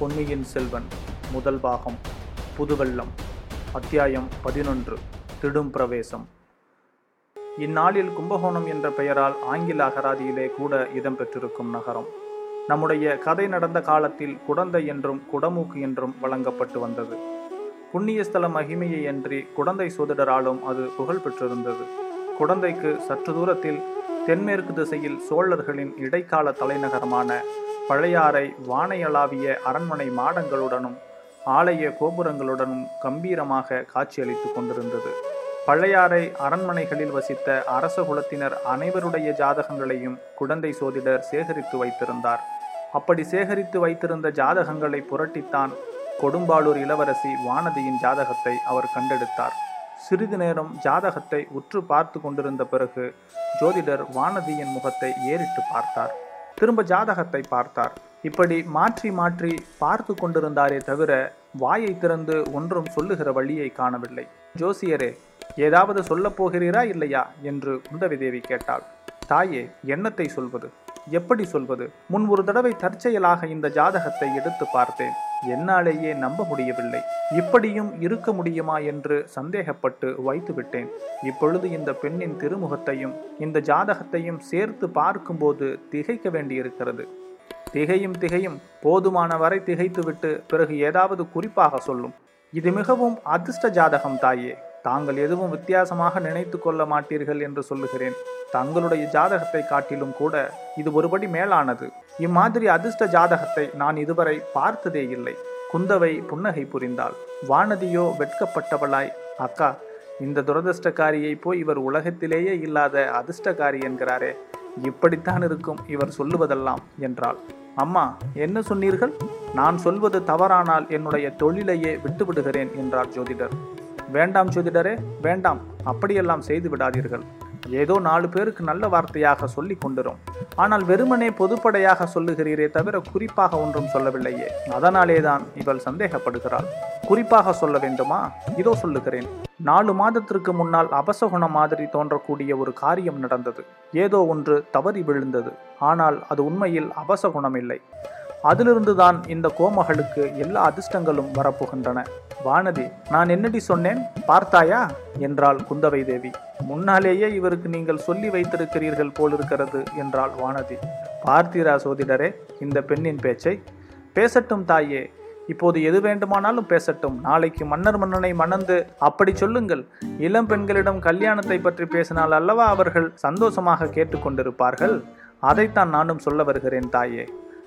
பொன்னியின் செல்வன் முதல் பாகம் புதுவெள்ளம் அத்தியாயம் பதினொன்று திடும் பிரவேசம். இந்நாளில் கும்பகோணம் என்ற பெயரால் ஆங்கில அகராதியிலே கூட இடம்பெற்றிருக்கும் நகரம். நம்முடைய கதை நடந்த காலத்தில் குடந்தை என்றும் குடமூக்கு என்றும் வழங்கப்பட்டு வந்தது. புண்ணியஸ்தல மகிமையை அன்றி குடந்தை சோதிடராலும் அது புகழ் பெற்றிருந்தது. குடந்தைக்கு சற்று தூரத்தில் தென்மேற்கு திசையில் சோழர்களின் இடைக்கால தலைநகரமான பழையாறை வானையளாவிய அரண்மனை மாடங்களுடனும் ஆலய கோபுரங்களுடனும் கம்பீரமாக காட்சியளித்துக் கொண்டிருந்தது. பழையாறை அரண்மனைகளில் வசித்த அரச குலத்தினர் அனைவருடைய ஜாதகங்களையும் குடந்தை சோதிடர் சேகரித்து வைத்திருந்தார். அப்படி சேகரித்து வைத்திருந்த ஜாதகங்களை புரட்டித்தான் கொடும்பாளூர் இளவரசி வானதியின் ஜாதகத்தை அவர் கண்டெடுத்தார். சிறிது நேரம் ஜாதகத்தை உற்று பார்த்து கொண்டிருந்த பிறகு ஜோதிடர் வானதியின் முகத்தை ஏறிட்டு பார்த்தார். திரும்ப ஜாதகத்தை பார்த்தார். இப்படி மாற்றி மாற்றி பார்த்து கொண்டிருந்தாரே தவிர வாயை திறந்து ஒன்றும் சொல்லுகிற வழியை காணவில்லை. ஜோசியரே ஏதாவது சொல்லப் போகிறீரா இல்லையா? என்று குந்தவி தேவி கேட்டாள். தாயே எண்ணத்தை சொல்வது? எப்படி சொல்வது? முன் ஒரு தடவை தற்செயலாக இந்த ஜாதகத்தை எடுத்து பார்த்தேன். என்னாலேயே நம்ப முடியவில்லை. இப்படியும் இருக்க முடியுமா என்று சந்தேகப்பட்டு வைத்துவிட்டேன் இப்பொழுது இந்த பெண்ணின் திருமுகத்தையும் இந்த ஜாதகத்தையும் சேர்த்து பார்க்கும்போது திகைக்க வேண்டியிருக்கிறது. திகையும் திகையும் போதுமான வரை திகைத்துவிட்டு பிறகு ஏதாவது குறிப்பாக சொல்லும். இது மிகவும் அதிர்ஷ்ட ஜாதகம் தாயே. தாங்கள் எதுவும் வித்தியாசமாக நினைத்து கொள்ள மாட்டீர்கள் என்று சொல்லுகிறேன். தங்களுடைய ஜாதகத்தை காட்டிலும் கூட இது ஒருபடி மேலானது. இம்மாதிரி அதிர்ஷ்ட ஜாதகத்தை நான் இதுவரை பார்த்ததே இல்லை. குந்தவை புன்னகை புரிந்தாள். வானதியோ வெட்கப்பட்டவளாய் அக்கா இந்த துரதிர்ஷ்டக்காரியை போய் இவர் உலகத்திலேயே இல்லாத அதிர்ஷ்டக்காரி என்கிறாரே. இப்படித்தான் இருக்கும் இவர் சொல்லுவதெல்லாம் என்றாள். அம்மா என்ன சொன்னீர்கள்? நான் சொல்வது தவறானால் என்னுடைய தொழிலையே விட்டுவிடுகிறேன் என்றார் ஜோதிடர். வேண்டாம் ஜோதிடரே வேண்டாம். அப்படியெல்லாம் செய்து விடாதீர்கள். ஏதோ நாலு பேருக்கு நல்ல வார்த்தையாக சொல்லி கொண்டிரும் ஆனால் வெறுமனே பொதுப்படையாக சொல்லுகிறீரே தவிர குறிப்பாக ஒன்றும் சொல்லவில்லையே. அதனாலேதான் இவள் சந்தேகப்படுகிறாள். குறிப்பாக சொல்ல வேண்டுமா? இதோ சொல்லுகிறேன். நாலு மாதத்திற்கு முன்னால் அபசகுணம் மாதிரி தோன்றக்கூடிய ஒரு காரியம் நடந்தது. ஏதோ ஒன்று தவறி விழுந்தது. ஆனால் அது உண்மையில் அபசகுணம் இல்லை அதிலிருந்துதான் இந்த கோமகளுக்கு எல்லா அதிர்ஷ்டங்களும் வரப்போகின்றன. வானதி நான் என்னடி சொன்னேன்? பார்த்தாயா? என்றாள் குந்தவை தேவி முன்னாலேயே இவருக்கு நீங்கள் சொல்லி வைத்திருக்கிறீர்கள் போலிருக்கிறது என்றாள் வானதி. பார்த்தீரா சோதிடரே இந்த பெண்ணின் பேச்சை. பேசட்டும் தாயே. இப்போது எது வேண்டுமானாலும் பேசட்டும். நாளைக்கு மன்னர் மன்னனை மணந்து அப்படி சொல்லுங்கள். இளம் பெண்களிடம் கல்யாணத்தை பற்றி பேசினால் அல்லவா அவர்கள் சந்தோஷமாக கேட்டுக்கொண்டிருப்பார்கள்? அதைத்தான் நானும் சொல்ல வருகிறேன் தாயே.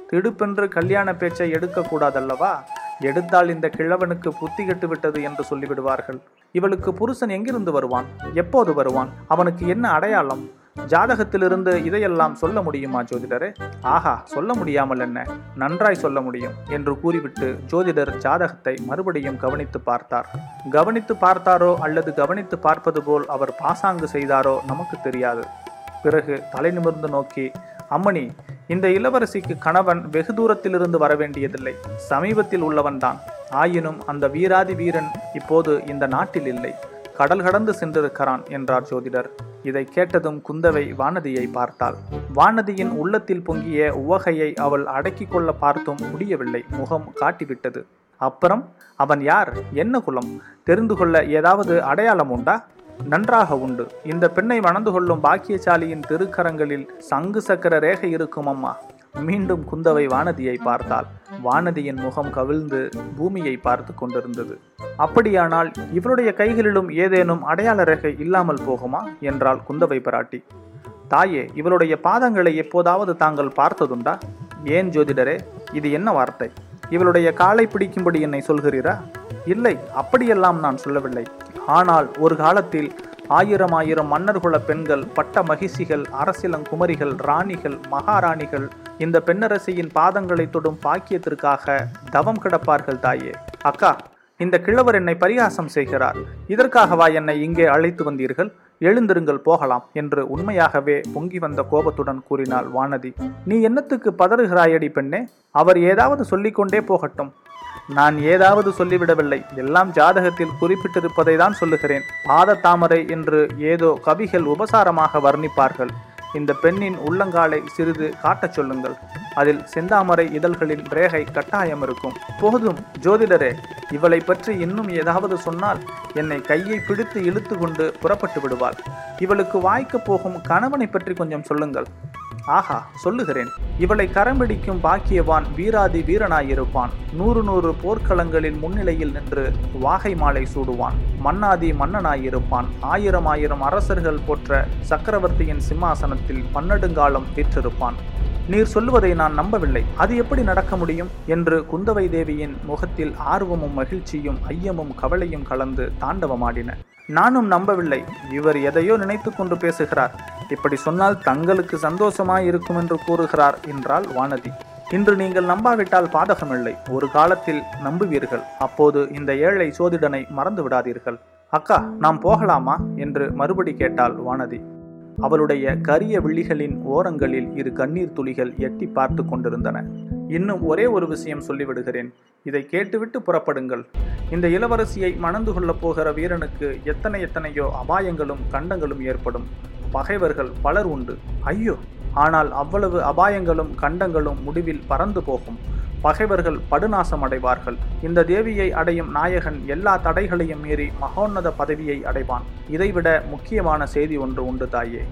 திடுப்பென்று கல்யாண பேச்சை எடுக்கக்கூடாதல்லவா? எடுத்தால் இந்த கிழவனுக்கு புத்தி கெட்டுவிட்டது என்று சொல்லிவிடுவார்கள். இவளுக்கு புருஷன் எங்கிருந்து வருவான்? எப்போது வருவான்? அவனுக்கு என்ன அடையாளம்? ஜாதகத்திலிருந்து இதையெல்லாம் சொல்ல முடியுமா ஜோதிடரே? ஆஹா சொல்ல முடியாமல் என்ன? நன்றாய் சொல்ல முடியும் என்று கூறிவிட்டு ஜோதிடர் ஜாதகத்தை மறுபடியும் கவனித்து பார்த்தார். கவனித்து பார்த்தாரோ அல்லது கவனித்து பார்ப்பது போல் அவர் பாசாங்கு செய்தாரோ நமக்கு தெரியாது. பிறகு தலை நிமிர்ந்து நோக்கி அம்மணி இந்த இளவரசிக்கு கணவன் வெகு தூரத்திலிருந்து வர வேண்டியதில்லை சமீபத்தில் உள்ளவன்தான். ஆயினும் அந்த வீராதி வீரன் இப்போது இந்த நாட்டில் இல்லை. கடல் கடந்து சென்றிருக்கிறான் என்றார் ஜோதிடர். இதை கேட்டதும் குந்தவை வானதியை பார்த்தாள். வானதியின் உள்ளத்தில் பொங்கிய உவகையை அவள் அடக்கிக் கொள்ள பார்த்தும் முடியவில்லை. முகம் காட்டிவிட்டது. அப்புறம் அவன் யார்? என்ன குலம்? தெரிந்து கொள்ள ஏதாவது அடையாளம் உண்டா? நன்றாக உண்டு. இந்த பெண்ணை மணந்து கொள்ளும் பாக்கியசாலியின் திருக்கரங்களில் சங்கு சக்கர ரேகை இருக்கும் அம்மா. மீண்டும் குந்தவை வானதியை பார்த்தாள். வானதியின் முகம் கவிழ்ந்து பூமியை பார்த்து கொண்டிருந்தது. அப்படியானால் இவருடைய கைகளிலும் ஏதேனும் அடையாள ரேகை இல்லாமல் போகுமா? என்றாள் குந்தவை பிராட்டி. தாயே இவளுடைய பாதங்களை எப்போதாவது தாங்கள் பார்த்ததுண்டா? ஏன் ஜோதிடரே இது என்ன வார்த்தை? இவளுடைய காலை பிடிக்கும்படி என்னை சொல்கிறீரா? இல்லை அப்படியெல்லாம் நான் சொல்லவில்லை. ஆனால் ஒரு காலத்தில் ஆயிரம் ஆயிரம் மன்னர்குல பெண்கள் பட்ட மகிழ்ச்சிகள் அரசிலங்குமரிகள் ராணிகள் மகாராணிகள் இந்த பெண்ணரசியின் பாதங்களை தொடும் பாக்கியத்திற்காக தவம் கிடப்பார்கள் தாயே. அக்கா இந்த கிழவர் என்னை பரிகாசம் செய்கிறார். இதற்காகவா என்னை இங்கே அழைத்து வந்தீர்கள்? எழுந்திருங்கள் போகலாம் என்று உண்மையாகவே பொங்கி வந்த கோபத்துடன் கூறினாள் வானதி. நீ என்னத்துக்கு பதறுகிறாயடி பெண்ணே? அவர் ஏதாவது சொல்லிக்கொண்டே போகட்டும். நான் ஏதாவது சொல்லிவிடவில்லை. எல்லாம் ஜாதகத்தில் குறிப்பிட்டிருப்பதை தான் சொல்லுகிறேன். பாத தாமரை என்று ஏதோ கவிகள் உபசாரமாக வர்ணிப்பார்கள். இந்த பெண்ணின் உள்ளங்காலை சிறிது காட்டச் சொல்லுங்கள். அதில் செந்தாமரை இதழ்களின் ரேகை கட்டாயம் இருக்கும் போதும் ஜோதிடரே இவளை பற்றி இன்னும் ஏதாவது சொன்னால் என்னை கையை பிடித்து இழுத்து கொண்டு புறப்பட்டு விடுவாள். இவளுக்கு வாய்க்கப் போகும் கணவனை பற்றி கொஞ்சம் சொல்லுங்கள். ஆஹா சொல்லுகிறேன். இவளை கரம்பிடிக்கும் பாக்கியவான் வீராதி வீரனாயிருப்பான். நூறு நூறு போர்க்களங்களின் முன்னிலையில் நின்று வாகை மாலை சூடுவான். மன்னாதி மன்னனாயிருப்பான். ஆயிரம் ஆயிரம் அரசர்கள் போற்ற சக்கரவர்த்தியின் சிம்மாசனத்தில் பன்னெடுங்காலம் வீற்றிருப்பான் நீர் சொல்லுவதை நான் நம்பவில்லை. அது எப்படி நடக்க முடியும்? என்று குந்தவை தேவியின் முகத்தில் ஆர்வமும் மகிழ்ச்சியும் ஐயமும் கவலையும் கலந்து தாண்டவமாடின. நானும் நம்பவில்லை. இவர் எதையோ நினைத்து கொண்டு பேசுகிறார். இப்படி சொன்னால் தங்களுக்கு சந்தோஷமாய் இருக்கும் என்று கூறுகிறார் என்றாள் வானதி. இன்று நீங்கள் நம்பாவிட்டால் பாதகமில்லை. ஒரு காலத்தில் நம்புவீர்கள். அப்போது இந்த ஏழை சோதிடனை மறந்து விடாதீர்கள் அக்கா நாம் போகலாமா? என்று மறுபடி கேட்டாள் வானதி. அவளுடைய கரிய விழிகளின் ஓரங்களில் இரு கண்ணீர் துளிகள் எட்டி பார்த்து கொண்டிருந்தன. இன்னும் ஒரே ஒரு விஷயம் சொல்லிவிடுகிறேன். இதை கேட்டுவிட்டு புறப்படுங்கள். இந்த இளவரசியை மணந்து கொள்ளப் போகிற வீரனுக்கு எத்தனை எத்தனையோ அபாயங்களும் கண்டங்களும் ஏற்படும். பகைவர்கள் பலர் உண்டு. ஐயோ! ஆனால் அவ்வளவு அபாயங்களும் கண்டங்களும் முடிவில் பறந்து போகும். பகைவர்கள் படுநாசம் அடைவார்கள் இந்த தேவியை அடையும் நாயகன் எல்லா தடைகளையும் மீறி மகோன்னத பதவியை அடைவான். இதைவிட முக்கியமான செய்தி ஒன்று உண்டு தாயே.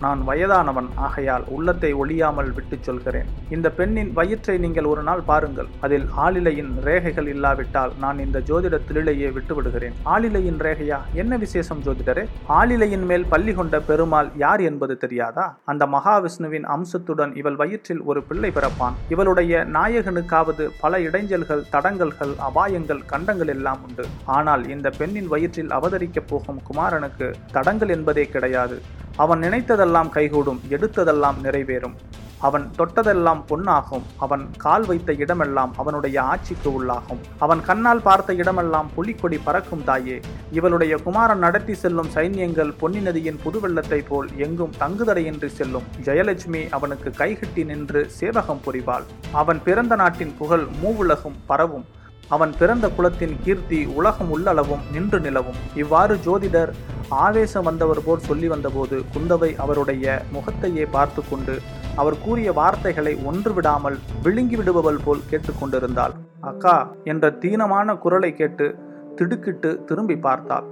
நான் வயதானவன் ஆகையால் உள்ளத்தை ஒழியாமல் விட்டுச் சொல்கிறேன். இந்த பெண்ணின் வயிற்றை நீங்கள் ஒரு நாள் பாருங்கள். அதில் ஆளிலையின் ரேகைகள் இல்லாவிட்டால் நான் இந்த ஜோதிட தொழிலையே விட்டுவிடுகிறேன். ஆளிலையின் ரேகையா? என்ன விசேஷம் ஜோதிடரே? ஆளிலையின் மேல் பள்ளி கொண்ட பெருமாள் யார் என்பது தெரியாதா? அந்த மகாவிஷ்ணுவின் அம்சத்துடன் இவள் வயிற்றில் ஒரு பிள்ளை பிறப்பான். இவளுடைய நாயகனுக்காவது பல இடைஞ்சல்கள் தடங்கல்கள் அபாயங்கள் கண்டங்கள் எல்லாம் உண்டு. ஆனால் இந்த பெண்ணின் வயிற்றில் அவதரிக்கப் போகும் குமாரனுக்கு தடங்கள் என்பதே கிடையாது. அவன் நினைத்ததெல்லாம் கைகூடும் எடுத்ததெல்லாம் நிறைவேறும். அவன் தொட்டதெல்லாம் பொன்னாகும் அவன் கால் வைத்த இடமெல்லாம் அவனுடைய ஆட்சிக்கு உள்ளாகும். அவன் கண்ணால் பார்த்த இடமெல்லாம் புலிக்கொடி பறக்கும் தாயே. இவளுடைய குமாரன் நடத்தி செல்லும் சைன்யங்கள் பொன்னி நதியின் புதுவெள்ளத்தை போல் எங்கும் தங்குதடையின்றி செல்லும். ஜெயலட்சுமி அவனுக்கு கைகட்டி நின்று சேவகம் புரிவாள். அவன் பிறந்த நாட்டின் புகழ் மூவுலகும் பரவும். அவன் பிறந்த குலத்தின் கீர்த்தி உலகம் உள்ளளவும் நின்று நிலவும். இவ்வாறு ஜோதிடர் ஆவேசம் வந்தவர் போல் சொல்லி வந்தபோது குந்தவை அவருடைய முகத்தையே பார்த்து கொண்டு அவர் கூறிய வார்த்தைகளை ஒன்று விடாமல் விழுங்கி விடுபவள் போல் கேட்டுக்கொண்டிருந்தாள். அக்கா என்ற தீனமான குரலை கேட்டு திடுக்கிட்டு திரும்பி பார்த்தாள்.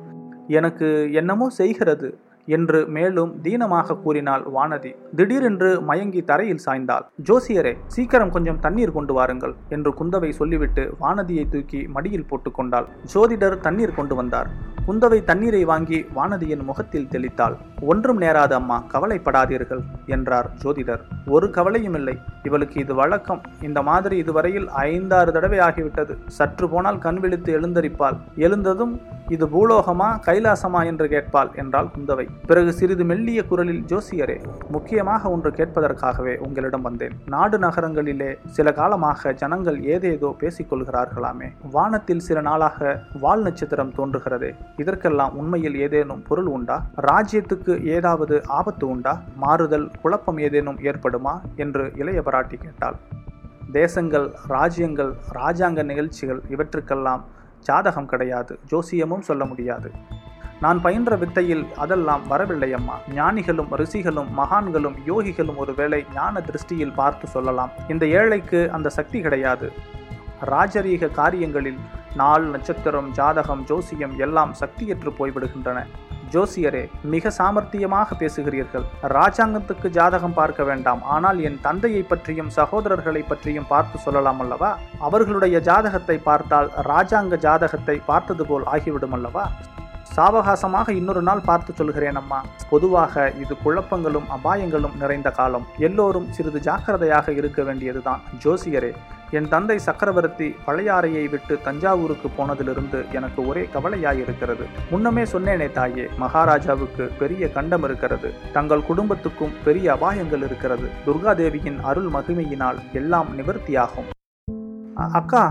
எனக்கு என்னமோ செய்கிறது. என்று மேலும் தீனமாக கூறினாள் வானதி. திடீரென்று மயங்கி தரையில் சாய்ந்தாள். ஜோசியரே சீக்கிரம் கொஞ்சம் தண்ணீர் கொண்டு வாருங்கள் என்று குந்தவை சொல்லிவிட்டு வானதியை தூக்கி மடியில் போட்டுக்கொண்டாள் ஜோதிடர் தண்ணீர் கொண்டு வந்தார். குந்தவை தண்ணீரை வாங்கி வானதியின் முகத்தில் தெளித்தாள். ஒன்றும் நேராது அம்மா கவலைப்படாதீர்கள் என்றார் ஜோதிடர். ஒரு கவலையும் இல்லை. இவளுக்கு இது வழக்கம். இந்த மாதிரி இதுவரையில் ஐந்தாறு தடவை ஆகிவிட்டது. சற்று போனால் கண் விழித்து எழுந்தரிப்பாள். எழுந்ததும் இது பூலோகமா கைலாசமா என்று கேட்பாள் என்றாள் குந்தவை. பிறகு சிறிது மெல்லிய குரலில் ஜோசியரே முக்கியமாக ஒன்று கேட்பதற்காகவே உங்களிடம் வந்தேன். நாடு நகரங்களிலே சில காலமாக ஜனங்கள் ஏதேதோ பேசிக் கொள்கிறார்களாமே. வானத்தில் சில நாளாக வால் நட்சத்திரம் தோன்றுகிறதே. இதற்கெல்லாம் உண்மையில் ஏதேனும் பொருள் உண்டா? ராஜ்யத்துக்கு ஏதாவது ஆபத்து உண்டா? மாறுதல் குழப்பம் ஏதேனும் ஏற்படுமா? என்று இளைய பராட்டி கேட்டாள். தேசங்கள் ராஜ்யங்கள் ராஜாங்க நிகழ்ச்சிகள் இவற்றுக்கெல்லாம் ஜாதகம் கிடையாது ஜோசியமும் சொல்ல முடியாது. நான் பயின்ற வித்தையில் அதெல்லாம் வரவில்லை அம்மா. ஞானிகளும் ரிஷிகளும் மகான்களும் யோகிகளும் ஒருவேளை ஞான திருஷ்டியில் பார்த்து சொல்லலாம். இந்த ஏழைக்கு அந்த சக்தி கிடையாது. ராஜரீக காரியங்களில் நாள் நட்சத்திரம் ஜாதகம் ஜோசியம் எல்லாம் சக்தியற்று போய்விடுகின்றன. ஜோசியரே மிக சாமர்த்தியமாக பேசுகிறீர்கள். ராஜாங்கத்துக்கு ஜாதகம் பார்க்க வேண்டாம். ஆனால் என் தந்தையை பற்றியும் சகோதரர்களை பற்றியும் பார்த்து சொல்லலாம் அல்லவா? அவர்களுடைய ஜாதகத்தை பார்த்தால் ராஜாங்க ஜாதகத்தை பார்த்தது போல் ஆகிவிடும் அல்லவா? சாவகாசமாக இன்னொரு நாள் பார்த்து சொல்கிறேன் அம்மா. பொதுவாக இது குழப்பங்களும் அபாயங்களும் நிறைந்த காலம். எல்லோரும் சிறிது ஜாக்கிரதையாக இருக்க வேண்டியதுதான். ஜோசியரே என் தந்தை சக்கரவர்த்தி பழையாறையை விட்டு தஞ்சாவூருக்கு போனதிலிருந்து எனக்கு ஒரே கவலையாயிருக்கிறது. முன்னமே சொன்னேனே தாயே மகாராஜாவுக்கு பெரிய கண்டம் இருக்கிறது. தங்கள் குடும்பத்துக்கும் பெரிய அபாயங்கள் இருக்கிறது. துர்காதேவியின் அருள் மகிமையினால் எல்லாம் நிவர்த்தியாகும். அக்கா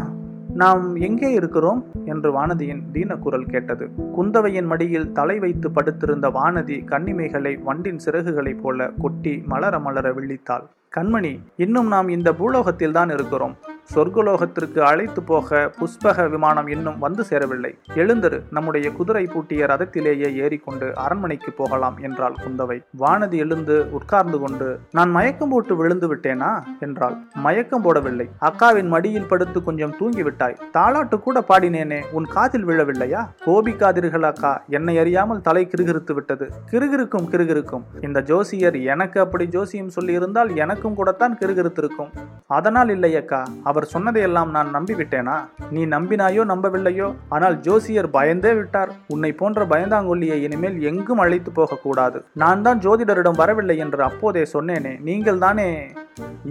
நாம் எங்கே இருக்கிறோம்? என்று வானதியின் தீனக்குரல் கேட்டது. குந்தவையின் மடியில் தலை வைத்து படுத்திருந்த வானதி கன்னிமைகளை வண்டின் சிறகுகளைப் போல கொட்டி மலர மலர விழித்தாள். கண்மணி இன்னும் நாம் இந்த பூலோகத்தில் தான் இருக்கிறோம். சொர்க்கலோகத்திற்கு அழைத்து போக புஷ்பக விமானம் இன்னும் வந்து சேரவில்லை. எழுந்தரு நம்முடைய குதிரை பூட்டிய ரதத்திலேயே ஏறிக்கொண்டு அரண்மனைக்கு போகலாம் என்றாள் குந்தவை. வானதி எழுந்து உட்கார்ந்து கொண்டு நான் மயக்கம் போட்டு விழுந்து விட்டேனா? என்றாள். மயக்கம் போடவில்லை. அக்காவின் மடியில் படுத்து கொஞ்சம் தூங்கி விட்டாய் தாளாட்டு கூட பாடினேனே உன் காதில் விழவில்லையா? கோபிக்காதீர்கள் அக்கா என்னை அறியாமல் தலை கிருகிருத்து விட்டது. கிருகிருக்கும் கிருகிருக்கும். இந்த ஜோசியர் எனக்கு அப்படி ஜோசியம் சொல்லி இருந்தால் எனக்கும் கூடத்தான் கிருகிருத்திருக்கும். அதனால் இல்லையக்கா அவர் சொன்னதையெல்லாம் நான் நம்பிவிட்டேனா? நீ நம்பினாயோ நம்பவில்லையோ? ஆனால் ஜோசியர் பயந்தே விட்டார். உன்னை போன்ற பயந்தாங்கொல்லியை இனிமேல் எங்கும் அழைத்து போகக்கூடாது. நான் தான் ஜோதிடரிடம் வரவில்லை என்று அப்போதே சொன்னேனே நீங்கள் தானே?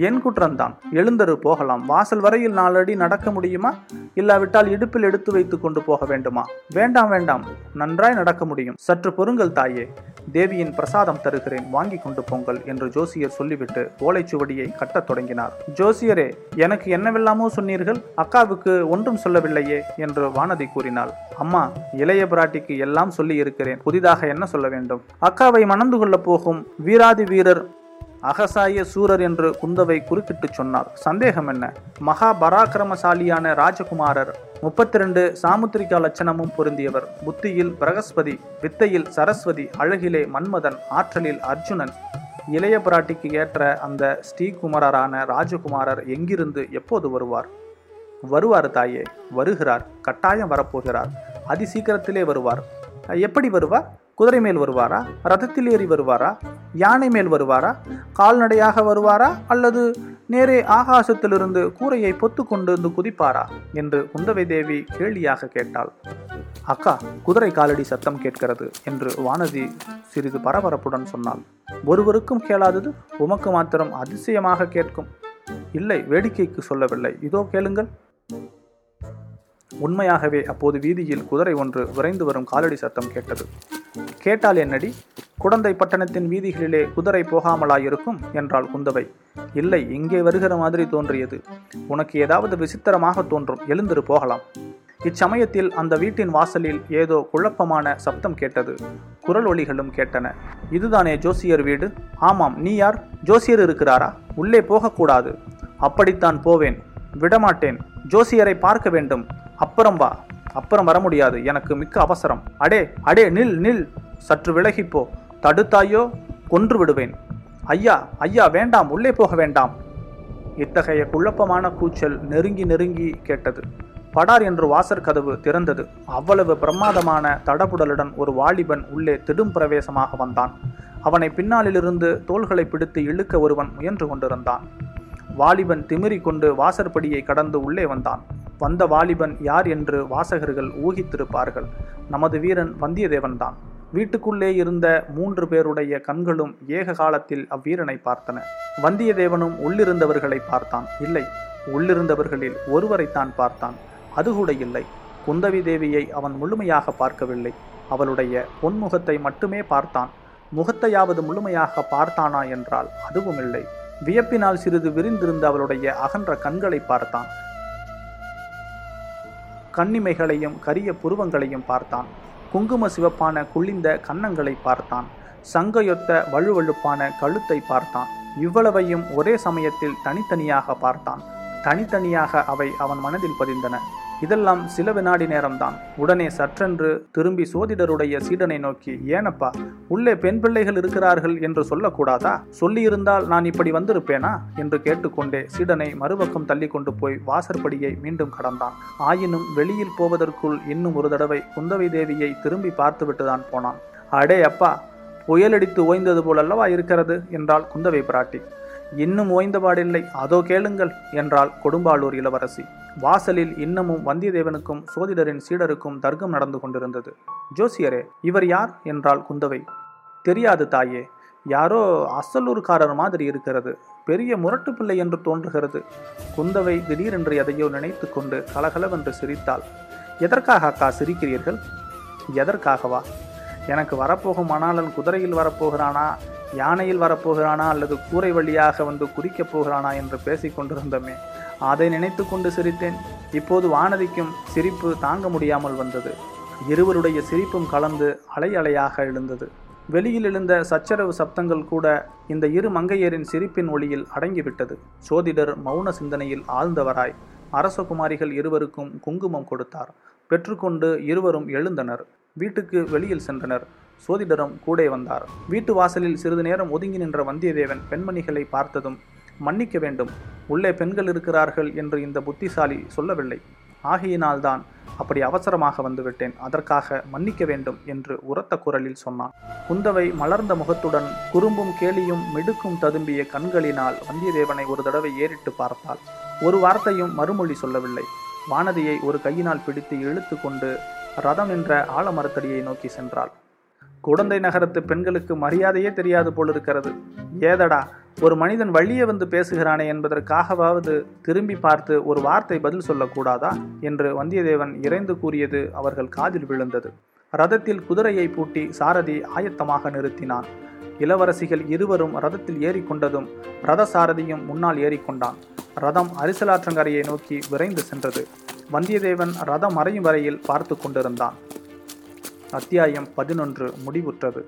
என் குற்றம்தான் எழுந்தரு போகலாம். வாசல் வரையில் நாலடி நடக்க முடியுமா? இல்லாவிட்டால் இடுப்பில் எடுத்து வைத்துக் கொண்டு போக வேண்டுமா? வேண்டாம் வேண்டாம். நன்றாய் நடக்க முடியும். சற்று பொறுங்கள் தாயே. தேவியின் பிரசாதம் தருகிறேன். வாங்கி கொண்டு போங்கள் என்று ஜோசியர் சொல்லிவிட்டு ஓலைச்சுவடியை கட்டத் தொடங்கினார். ஜோசியரே எனக்கு என்ன என்னவெல்லாமோ சொன்னீர்கள் அக்காவுக்கு ஒன்றும் சொல்லவில்லையே என்று வானதி கூறினாள். அம்மா இளைய பிராட்டிக்கு எல்லாம் சொல்லி இருக்கிறேன் புதிதாக என்ன சொல்ல வேண்டும்? அக்காவை மணந்து கொள்ளப் போகும் வீராதி வீரர் அகசாய சூரர் என்று குந்தவை குறுக்கிட்டு சொன்னார் சந்தேகம் என்ன? மகா பராக்கிரமசாலியான ராஜகுமாரர் முப்பத்தி ரெண்டு சாமுத்திரிகா லட்சணமும் பொருந்தியவர். புத்தியில் பிரகஸ்பதி வித்தையில் சரஸ்வதி அழகிலே மன்மதன் ஆற்றலில் அர்ஜுனன். இளைய பிராட்டிக்கு ஏற்ற அந்த ஸ்ரீகுமாரரான ராஜகுமாரர் எங்கிருந்து எப்போது வருவார்? வருவார் தாயே வருகிறார் கட்டாயம் வரப்போகிறார் அதி சீக்கிரத்திலே வருவார். எப்படி வருவார்? குதிரை மேல் வருவாரா? ரதத்தில் ஏறி வருவாரா? யானை மேல் வருவாரா? கால்நடையாக வருவாரா? அல்லது நேரே ஆகாசத்திலிருந்து கூரையை பொத்து கொண்டு வந்து குதிப்பாரா? என்று குந்தவை தேவி கேள்வியாக கேட்டாள். அக்கா குதிரை காலடி சத்தம் கேட்கிறது என்று வானதி சிறிது பரபரப்புடன் சொன்னாள். ஒருவருக்கும் கேளாதது உமக்கு மாத்திரம் அதிசயமாக கேட்கும். இல்லை வேடிக்கைக்கு சொல்லவில்லை. இதோ கேளுங்கள். உண்மையாகவே அப்போது வீதியில் குதிரை ஒன்று விரைந்து வரும் காலடி சத்தம் கேட்டது. கேட்டால் என்னடி? குடந்தை பட்டணத்தின் வீதிகளிலே குதிரை போகாமலாயிருக்கும் என்றாள் குந்தவை. இல்லை இங்கே வருகிற மாதிரி தோன்றியது. உனக்கு ஏதாவது விசித்திரமாக தோன்றும். எழுந்திரு போகலாம். இச்சமயத்தில் அந்த வீட்டின் வாசலில் ஏதோ குழப்பமான சப்தம் கேட்டது. குரல் ஒலிகளும் கேட்டன. இதுதானே ஜோசியர் வீடு? ஆமாம் நீ யார்? ஜோசியர் இருக்கிறாரா? உள்ளே போகக்கூடாது. அப்படித்தான் போவேன். விடமாட்டேன். ஜோசியரை பார்க்க வேண்டும். அப்புறம் வா. அப்புறம் வர முடியாது. எனக்கு மிக்க அவசரம். அடே அடே நில் நில். சற்று விலகிப்போ. தடுத்தாயோ? கொன்று விடுவேன். ஐயா ஐயா வேண்டாம். உள்ளே போக வேண்டாம். இத்தகைய குழப்பமான கூச்சல் நெருங்கி நெருங்கி கேட்டது. படார் என்று வாசற் கதவு திறந்தது. அவ்வளவு பிரமாதமான தடபுடலுடன் ஒரு வாலிபன் உள்ளே திடும் பிரவேசமாக வந்தான். அவனை பின்னாலிலிருந்து தோள்களை பிடித்து இழுக்க ஒருவன் முயன்று கொண்டிருந்தான். வாலிபன் திமிரி கொண்டு வாசற்படியை கடந்து உள்ளே வந்தான். வந்த வாலிபன் யார் என்று வாசகர்கள் ஊகித்திருப்பார்கள். நமது வீரன் வந்தியத்தேவன்தான் வீட்டுக்குள்ளே இருந்த மூன்று பேருடைய கண்களும் ஏக காலத்தில் அவ்வீரனை பார்த்தன. வந்தியத்தேவனும் உள்ளிருந்தவர்களை பார்த்தான். இல்லை உள்ளிருந்தவர்களில் ஒருவரைத்தான் பார்த்தான். அது கூட இல்லை. குந்தவி தேவியை அவன் முழுமையாக பார்க்கவில்லை. அவளுடைய பொன்முகத்தை மட்டுமே பார்த்தான். முகத்தையாவது முழுமையாக பார்த்தானா என்றால் அதுவும் இல்லை வியப்பினால் சிறிது விரிந்திருந்த அவளுடைய அகன்ற கண்களை பார்த்தான். கண்ணிமைகளையும் கரிய புருவங்களையும் பார்த்தான். குங்கும சிவப்பான குளிந்த கன்னங்களை பார்த்தான். சங்கையொத்த வழுவழுப்பான கழுத்தை பார்த்தான். இவ்வளவையும் ஒரே சமயத்தில் தனித்தனியாக பார்த்தான். தனித்தனியாக அவை அவன் மனதில் பதிந்தன. இதெல்லாம் சில வினாடி நேரம்தான். உடனே சற்றென்று திரும்பி சோதிடருடைய சீடனை நோக்கி ஏனப்பா உள்ளே பெண் பிள்ளைகள் இருக்கிறார்கள் என்று சொல்லக்கூடாதா? சொல்லியிருந்தால் நான் இப்படி வந்திருப்பேனா? என்று கேட்டுக்கொண்டே சீடனை மறுபக்கம் தள்ளி கொண்டு போய் வாசற்படியை மீண்டும் கடந்தான். ஆயினும் வெளியில் போவதற்குள் இன்னும் ஒரு தடவை குந்தவை தேவியை திரும்பி பார்த்துவிட்டுதான் போனான். அடே அப்பா புயலடித்து ஓய்ந்தது போலல்லவா இருக்கிறது? என்றாள் குந்தவை பிராட்டி. இன்னும் ஓய்ந்தபாடில்லை அதோ கேளுங்கள் என்றாள் கொடும்பாளூர் இளவரசி. வாசலில் இன்னமும் வந்தியத்தேவனுக்கும் சோதிடரின் சீடருக்கும் தர்க்கம் நடந்து கொண்டிருந்தது. ஜோசியரே இவர் யார்? என்றால் குந்தவை. தெரியாது தாயே யாரோ அசலூர்காரர் மாதிரி இருக்கிறது. பெரிய முரட்டு பிள்ளை என்று தோன்றுகிறது. குந்தவை திடீரென்று எதையோ நினைத்து கொண்டு கலகலவென்று சிரித்தாள். எதற்காக அக்கா சிரிக்கிறீர்கள்? எதற்காகவா? எனக்கு வரப்போகும் மணாளன் குதிரையில் வரப்போகிறானா யானையில் வரப்போகிறானா அல்லது கூரை வழியாக வந்து குதிக்கப் போகிறானா என்று பேசிக் கொண்டிருந்தோமே. அதை நினைத்து கொண்டு சிரித்தேன். இப்போது வானதிக்கும் சிரிப்பு தாங்க முடியாமல் வந்தது. இருவருடைய சிரிப்பும் கலந்து அலை அலையாக எழுந்தது. வெளியில் எழுந்த சச்சரவு சப்தங்கள் கூட இந்த இரு மங்கையரின் சிரிப்பின் ஒளியில் அடங்கிவிட்டது. சோதிடர் மௌன சிந்தனையில் ஆழ்ந்தவராய் அரசகுமாரிகள் இருவருக்கும் குங்குமம் கொடுத்தார். பெற்றுக்கொண்டு இருவரும் எழுந்தனர். வீட்டுக்கு வெளியில் சென்றனர். சோதிடரும் கூட வந்தார். வீட்டு வாசலில் சிறிது நேரம் ஒதுங்கி நின்ற வந்தியத்தேவன் பெண்மணிகளை பார்த்ததும் மன்னிக்க வேண்டும். உள்ளே பெண்கள் இருக்கிறார்கள் என்று இந்த புத்திசாலி சொல்லவில்லை. ஆகையினால்தான் அப்படி அவசரமாக வந்துவிட்டேன். அதற்காக மன்னிக்க வேண்டும் என்று உரத்த குரலில் சொன்னான். குந்தவை மலர்ந்த முகத்துடன் குறும்பும் கேலியும் மிடுக்கும் ததும்பிய கண்களினால் வந்தியத்தேவனை ஒரு தடவை ஏறிட்டு பார்த்தாள். ஒரு வார்த்தையும் மறுமொழி சொல்லவில்லை. வானதியை ஒரு கையினால் பிடித்து இழுத்து கொண்டு ரதம் என்ற ஆலமரத்தடியை நோக்கி சென்றாள். குடந்தை நகரத்து பெண்களுக்கு மரியாதையே தெரியாது போலிருக்கிறது. ஏதடா ஒரு மனிதன் வழியே வந்து பேசுகிறானே என்பதற்காகவாவது திரும்பி பார்த்து ஒரு வார்த்தை பதில் சொல்லக்கூடாதா என்று வந்தியத்தேவன் இறைந்து கூறியது அவர்கள் காதில் விழுந்தது. ரதத்தில் குதிரையை பூட்டி சாரதி ஆயத்தமாக நிறுத்தினான். இளவரசிகள் இருவரும் ரதத்தில் ஏறிக்கொண்டதும் ரத சாரதியும் முன்னால் ஏறிக்கொண்டான். ரதம் அரிசலாற்றங்கரையை நோக்கி விரைந்து சென்றது. வந்தியத்தேவன் ரதம் மறையும் வரையில் பார்த்து கொண்டிருந்தான். அத்தியாயம் பதினொன்று முடிவுற்றது.